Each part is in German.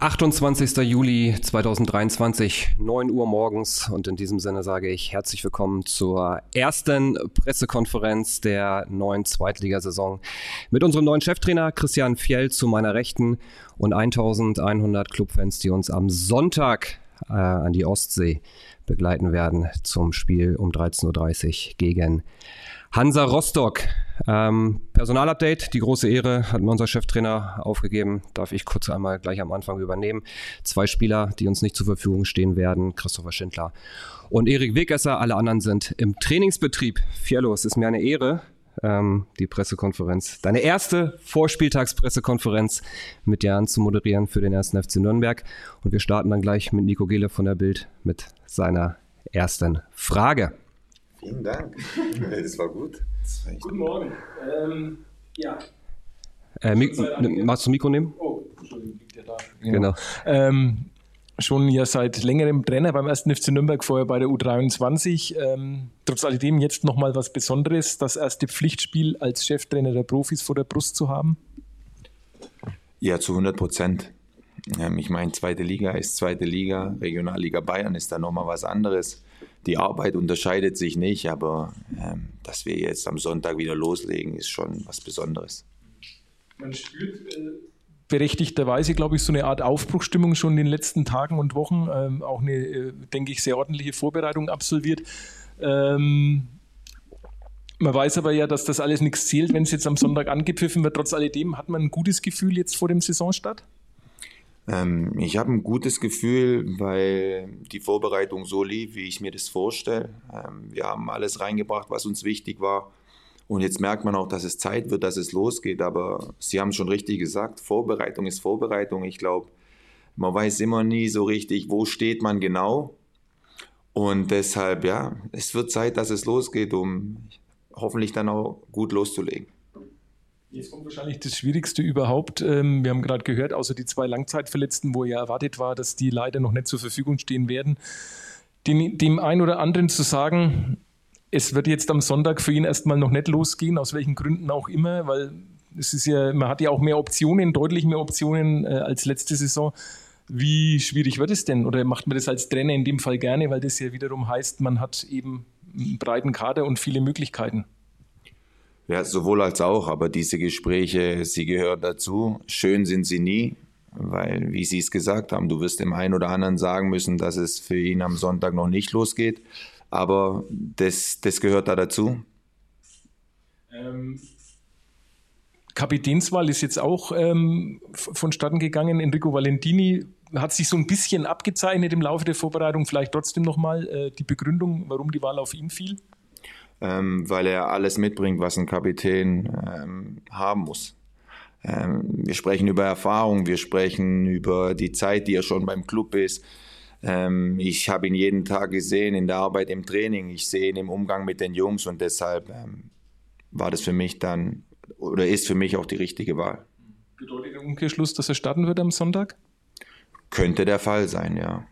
28. Juli 2023, 9 Uhr morgens und in diesem Sinne sage ich herzlich willkommen zur ersten Pressekonferenz der neuen Zweitligasaison mit unserem neuen Cheftrainer Christian Fjell zu meiner Rechten und 1100 Clubfans, die uns am Sonntag äh, an die Ostsee begleiten werden zum Spiel um 13.30 Uhr gegen Hansa Rostock. Ähm, Personalupdate, die große Ehre hat mir unser Cheftrainer aufgegeben. Darf ich kurz einmal gleich am Anfang übernehmen. Zwei Spieler, die uns nicht zur Verfügung stehen werden, Christopher Schindler und Erik Wegesser. Alle anderen sind im Trainingsbetrieb. Fiello, es ist mir eine Ehre, ähm, die Pressekonferenz, deine erste Vorspieltagspressekonferenz mit dir anzumoderieren für den ersten FC Nürnberg. Und wir starten dann gleich mit Nico Gehle von der Bild mit seiner ersten Frage. Vielen Dank. Das war gut. Das war Guten Morgen. Ähm, ja. Äh, Mik magst du Mikro nehmen? Oh, Entschuldigung, liegt ja da. Genau. Ähm, schon ja seit längerem Trainer beim 1. FC Nürnberg, vorher bei der U23. Ähm, trotz alledem jetzt nochmal was Besonderes, das erste Pflichtspiel als Cheftrainer der Profis vor der Brust zu haben? Ja, zu 100 Prozent. Ähm, ich meine, zweite Liga ist zweite Liga, Regionalliga Bayern ist da nochmal was anderes die Arbeit unterscheidet sich nicht, aber ähm, dass wir jetzt am Sonntag wieder loslegen, ist schon was Besonderes. Man spürt äh, berechtigterweise, glaube ich, so eine Art Aufbruchstimmung schon in den letzten Tagen und Wochen. Ähm, auch eine, äh, denke ich, sehr ordentliche Vorbereitung absolviert. Ähm, man weiß aber ja, dass das alles nichts zählt, wenn es jetzt am Sonntag angepfiffen wird. Trotz alledem hat man ein gutes Gefühl jetzt vor dem Saisonstart? Ähm, ich habe ein gutes Gefühl, weil die Vorbereitung so lief, wie ich mir das vorstelle. Ähm, wir haben alles reingebracht, was uns wichtig war. Und jetzt merkt man auch, dass es Zeit wird, dass es losgeht. Aber Sie haben schon richtig gesagt, Vorbereitung ist Vorbereitung. Ich glaube, man weiß immer nie so richtig, wo steht man genau. Und deshalb, ja, es wird Zeit, dass es losgeht, um hoffentlich dann auch gut loszulegen. Jetzt kommt wahrscheinlich das Schwierigste überhaupt. Ähm, wir haben gerade gehört, außer die zwei Langzeitverletzten, wo ja erwartet war, dass die leider noch nicht zur Verfügung stehen werden, dem, dem einen oder anderen zu sagen, es wird jetzt am Sonntag für ihn erstmal noch nicht losgehen, aus welchen Gründen auch immer, weil es ist ja, man hat ja auch mehr Optionen, deutlich mehr Optionen äh, als letzte Saison. Wie schwierig wird es denn? Oder macht man das als Trainer in dem Fall gerne, weil das ja wiederum heißt, man hat eben einen breiten Kader und viele Möglichkeiten? Ja, sowohl als auch, aber diese Gespräche, sie gehören dazu. Schön sind sie nie, weil, wie Sie es gesagt haben, du wirst dem einen oder anderen sagen müssen, dass es für ihn am Sonntag noch nicht losgeht. Aber das, das gehört da dazu. Ähm, Kapitänswahl ist jetzt auch ähm, vonstatten gegangen. Enrico Valentini hat sich so ein bisschen abgezeichnet im Laufe der Vorbereitung. Vielleicht trotzdem nochmal äh, die Begründung, warum die Wahl auf ihn fiel ähm, weil er alles mitbringt, was ein Kapitän ähm, haben muss. Ähm, wir sprechen über Erfahrung, wir sprechen über die Zeit, die er schon beim Club ist. Ähm, ich habe ihn jeden Tag gesehen in der Arbeit im Training, ich sehe ihn im Umgang mit den Jungs und deshalb ähm, war das für mich dann oder ist für mich auch die richtige Wahl. Bedeutet der Umkehrschluss, dass er starten wird am Sonntag? Könnte der Fall sein, ja.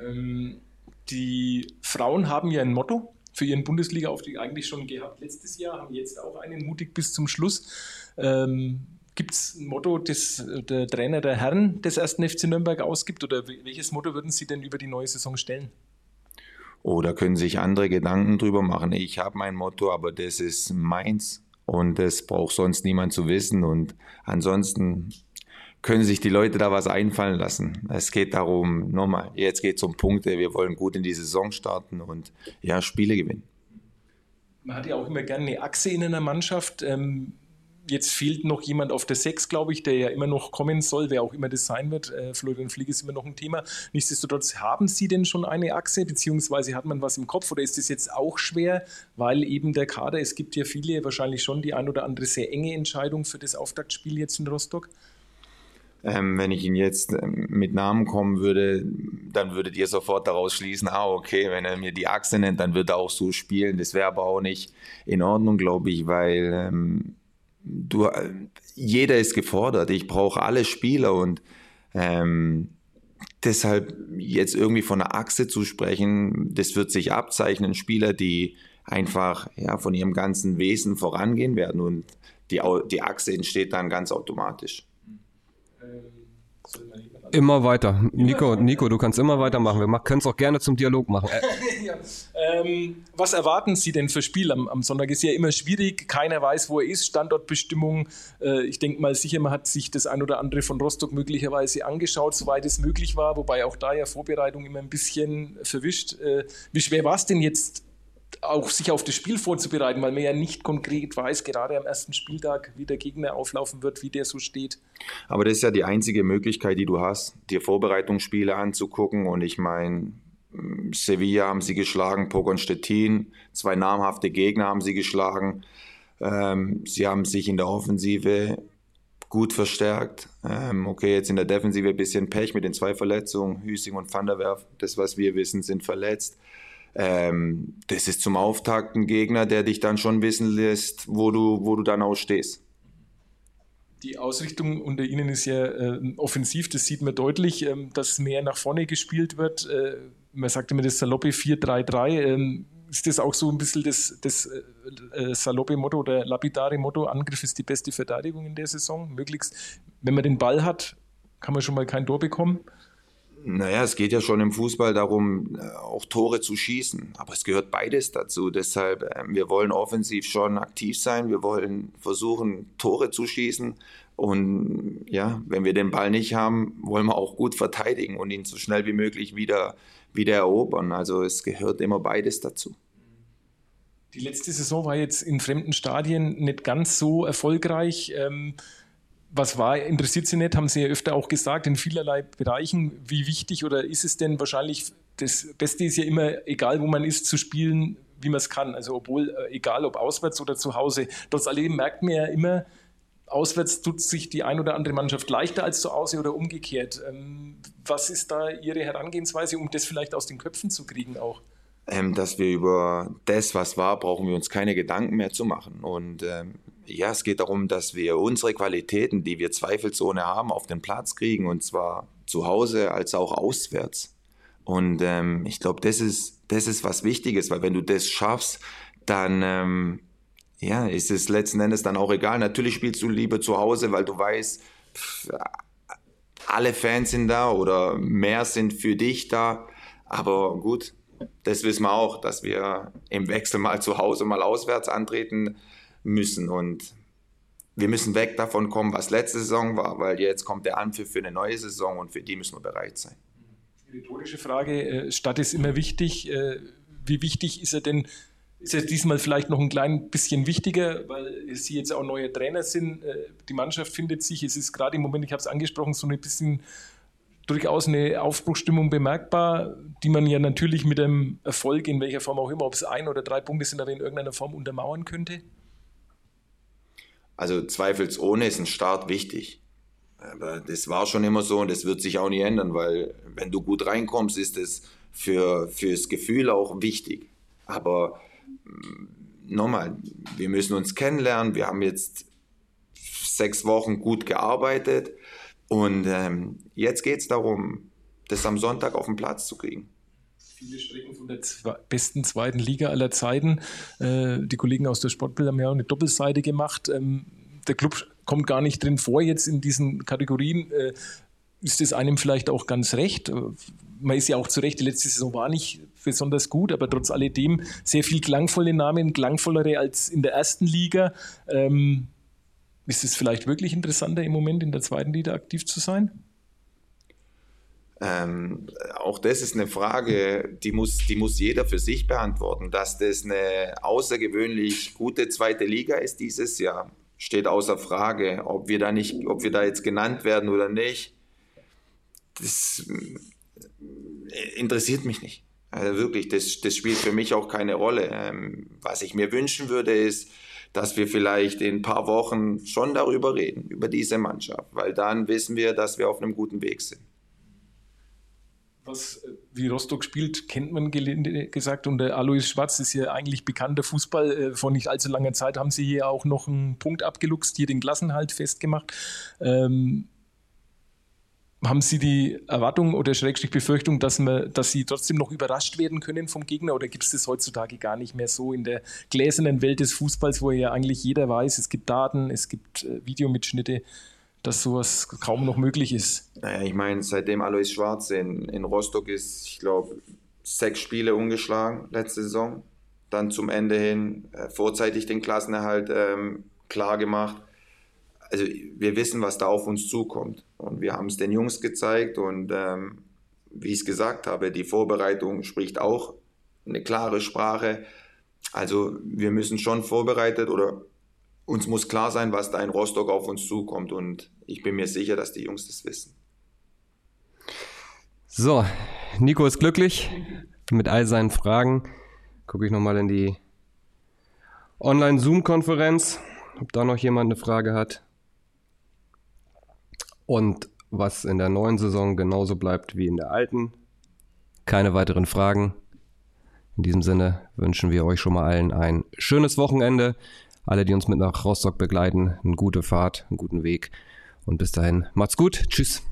Ähm, die Frauen haben ja ein Motto, für ihren Bundesliga-Aufstieg eigentlich schon gehabt letztes Jahr, haben jetzt auch einen mutig bis zum Schluss. Ähm, Gibt es ein Motto, das der Trainer der Herren des ersten FC Nürnberg ausgibt oder welches Motto würden Sie denn über die neue Saison stellen? Oh, da können sich andere Gedanken drüber machen. Ich habe mein Motto, aber das ist meins und das braucht sonst niemand zu wissen. Und ansonsten können sich die Leute da was einfallen lassen. Es geht darum, nochmal, jetzt geht es um Punkte, wir wollen gut in die Saison starten und ja, Spiele gewinnen. Man hat ja auch immer gerne eine Achse in einer Mannschaft. Ähm, jetzt fehlt noch jemand auf der Sechs, glaube ich, der ja immer noch kommen soll, wer auch immer das sein wird. Äh, Florian Flieg ist immer noch ein Thema. Nichtsdestotrotz, haben Sie denn schon eine Achse, beziehungsweise hat man was im Kopf oder ist das jetzt auch schwer, weil eben der Kader, es gibt ja viele, wahrscheinlich schon die ein oder andere sehr enge Entscheidung für das Auftaktspiel jetzt in Rostock? Ähm, wenn ich ihn jetzt ähm, mit Namen kommen würde, dann würdet ihr sofort daraus schließen, ah, okay, wenn er mir die Achse nennt, dann wird er auch so spielen. Das wäre aber auch nicht in Ordnung, glaube ich, weil ähm, du, äh, jeder ist gefordert. Ich brauche alle Spieler und ähm, deshalb jetzt irgendwie von einer Achse zu sprechen, das wird sich abzeichnen. Spieler, die einfach ja, von ihrem ganzen Wesen vorangehen werden und die, die Achse entsteht dann ganz automatisch. Immer weiter. Nico, Nico, du kannst immer weitermachen. Wir können es auch gerne zum Dialog machen. ja. ähm, was erwarten Sie denn für Spiel am, am, Sonntag? Ist ja immer schwierig. Keiner weiß, wo er ist. Standortbestimmung. Äh, ich denke mal sicher, man hat sich das ein oder andere von Rostock möglicherweise angeschaut, soweit es möglich war. Wobei auch da ja Vorbereitung immer ein bisschen verwischt. Äh, wie schwer war es denn jetzt auch sich auf das Spiel vorzubereiten, weil man ja nicht konkret weiß, gerade am ersten Spieltag, wie der Gegner auflaufen wird, wie der so steht. Aber das ist ja die einzige Möglichkeit, die du hast, dir Vorbereitungsspiele anzugucken. Und ich meine, Sevilla haben sie geschlagen, Pogon Stettin, zwei namhafte Gegner haben sie geschlagen. Ähm, sie haben sich in der Offensive gut verstärkt. Ähm, okay, jetzt in der Defensive ein bisschen Pech mit den zwei Verletzungen. Hüsing und Van der Werf, das was wir wissen, sind verletzt. Ähm, das ist zum Auftakt ein Gegner, der dich dann schon wissen lässt, wo du, wo du dann ausstehst. Die Ausrichtung unter Ihnen ist ja äh, offensiv, das sieht man deutlich, ähm, dass mehr nach vorne gespielt wird. Äh, man sagt immer das saloppe 4-3-3. Ähm, ist das auch so ein bisschen das, das äh, äh, saloppe Motto oder lapidare Motto, Angriff ist die beste Verteidigung in der Saison? Möglichst, wenn man den Ball hat, kann man schon mal kein Tor bekommen? Naja, es geht ja schon im Fußball darum, äh, auch Tore zu schießen. Aber es gehört beides dazu. Deshalb, ähm, wir wollen offensiv schon aktiv sein. Wir wollen versuchen, Tore zu schießen. Und ja, wenn wir den Ball nicht haben, wollen wir auch gut verteidigen und ihn so schnell wie möglich wieder, wieder erobern. Also es gehört immer beides dazu. Die letzte Saison war jetzt in fremden Stadien nicht ganz so erfolgreich. Ähm, was war, interessiert Sie nicht, haben Sie ja öfter auch gesagt, in vielerlei Bereichen. Wie wichtig oder ist es denn wahrscheinlich, das Beste ist ja immer, egal wo man ist, zu spielen, wie man es kann. Also obwohl, äh, egal ob auswärts oder zu Hause. Trotz alledem merkt man ja immer, auswärts tut sich die ein oder andere Mannschaft leichter als zu Hause oder umgekehrt. Ähm, was ist da Ihre Herangehensweise, um das vielleicht aus den Köpfen zu kriegen auch? Ähm, dass wir über das, was war, brauchen wir uns keine Gedanken mehr zu machen. Und ähm, ja, es geht darum, dass wir unsere Qualitäten, die wir zweifelsohne haben, auf den Platz kriegen und zwar zu Hause als auch auswärts. Und ähm, ich glaube, das ist, das ist was Wichtiges, weil wenn du das schaffst, dann ähm, ja, ist es letzten Endes dann auch egal. Natürlich spielst du lieber zu Hause, weil du weißt, pff, alle Fans sind da oder mehr sind für dich da. Aber gut, das wissen wir auch, dass wir im Wechsel mal zu Hause, mal auswärts antreten müssen. Und wir müssen weg davon kommen, was letzte Saison war, weil jetzt kommt der Anpfiff für eine neue Saison und für die müssen wir bereit sein. Rhetorische Frage, äh, Stadt ist immer wichtig. Äh, wie wichtig ist er denn? Ist er diesmal vielleicht noch ein klein bisschen wichtiger, weil Sie jetzt auch neue Trainer sind? Äh, die Mannschaft findet sich, es ist gerade im Moment, ich habe es angesprochen, so ein bisschen durchaus eine Aufbruchstimmung bemerkbar, die man ja natürlich mit dem Erfolg in welcher Form auch immer, ob es ein oder drei Punkte sind, aber in irgendeiner Form untermauern könnte? Also zweifelsohne ist ein Start wichtig. Aber das war schon immer so und das wird sich auch nie ändern, weil wenn du gut reinkommst, ist es für, fürs Gefühl auch wichtig. Aber mm, nochmal, wir müssen uns kennenlernen. Wir haben jetzt sechs Wochen gut gearbeitet und ähm, jetzt geht es darum, das am Sonntag auf den Platz zu kriegen viele Strecken von der besten zweiten Liga aller Zeiten. Äh, die Kollegen aus der Sportbild haben ja auch eine Doppelseite gemacht. Ähm, der Club kommt gar nicht drin vor jetzt in diesen Kategorien. Äh, ist es einem vielleicht auch ganz recht? Äh, man ist ja auch zu Recht, die letzte Saison war nicht besonders gut, aber trotz alledem sehr viel klangvolle Namen, klangvollere als in der ersten Liga. Ähm, ist es vielleicht wirklich interessanter im Moment in der zweiten Liga aktiv zu sein? Ähm, auch das ist eine Frage, die muss, die muss jeder für sich beantworten. Dass das eine außergewöhnlich gute zweite Liga ist dieses Jahr, steht außer Frage. Ob wir da nicht, ob wir da jetzt genannt werden oder nicht, das äh, interessiert mich nicht. Also wirklich, das, das spielt für mich auch keine Rolle. Ähm, was ich mir wünschen würde, ist, dass wir vielleicht in ein paar Wochen schon darüber reden, über diese Mannschaft, weil dann wissen wir, dass wir auf einem guten Weg sind was äh, wie Rostock spielt, kennt man gesagt. Und der Alois Schwarz ist ja eigentlich bekannter Fußball. Äh, vor nicht allzu langer Zeit haben sie hier auch noch einen Punkt abgeluchst, hier den Klassenhalt festgemacht. Ähm, haben Sie die Erwartung oder Schrägstrich Befürchtung, dass, man, dass Sie trotzdem noch überrascht werden können vom Gegner oder gibt es das heutzutage gar nicht mehr so in der gläsernen Welt des Fußballs, wo ja eigentlich jeder weiß, es gibt Daten, es gibt äh, Videomitschnitte. Dass sowas kaum noch möglich ist. Naja, ich meine, seitdem Alois Schwarz in, in Rostock ist, ich glaube, sechs Spiele ungeschlagen letzte Saison. Dann zum Ende hin äh, vorzeitig den Klassenerhalt ähm, klar gemacht. Also wir wissen, was da auf uns zukommt. Und wir haben es den Jungs gezeigt. Und ähm, wie ich es gesagt habe, die Vorbereitung spricht auch eine klare Sprache. Also wir müssen schon vorbereitet oder uns muss klar sein, was da in Rostock auf uns zukommt. Und ich bin mir sicher, dass die Jungs das wissen. So, Nico ist glücklich mit all seinen Fragen. Gucke ich nochmal in die Online-Zoom-Konferenz, ob da noch jemand eine Frage hat. Und was in der neuen Saison genauso bleibt wie in der alten. Keine weiteren Fragen. In diesem Sinne wünschen wir euch schon mal allen ein schönes Wochenende. Alle, die uns mit nach Rostock begleiten, eine gute Fahrt, einen guten Weg. Und bis dahin, macht's gut. Tschüss.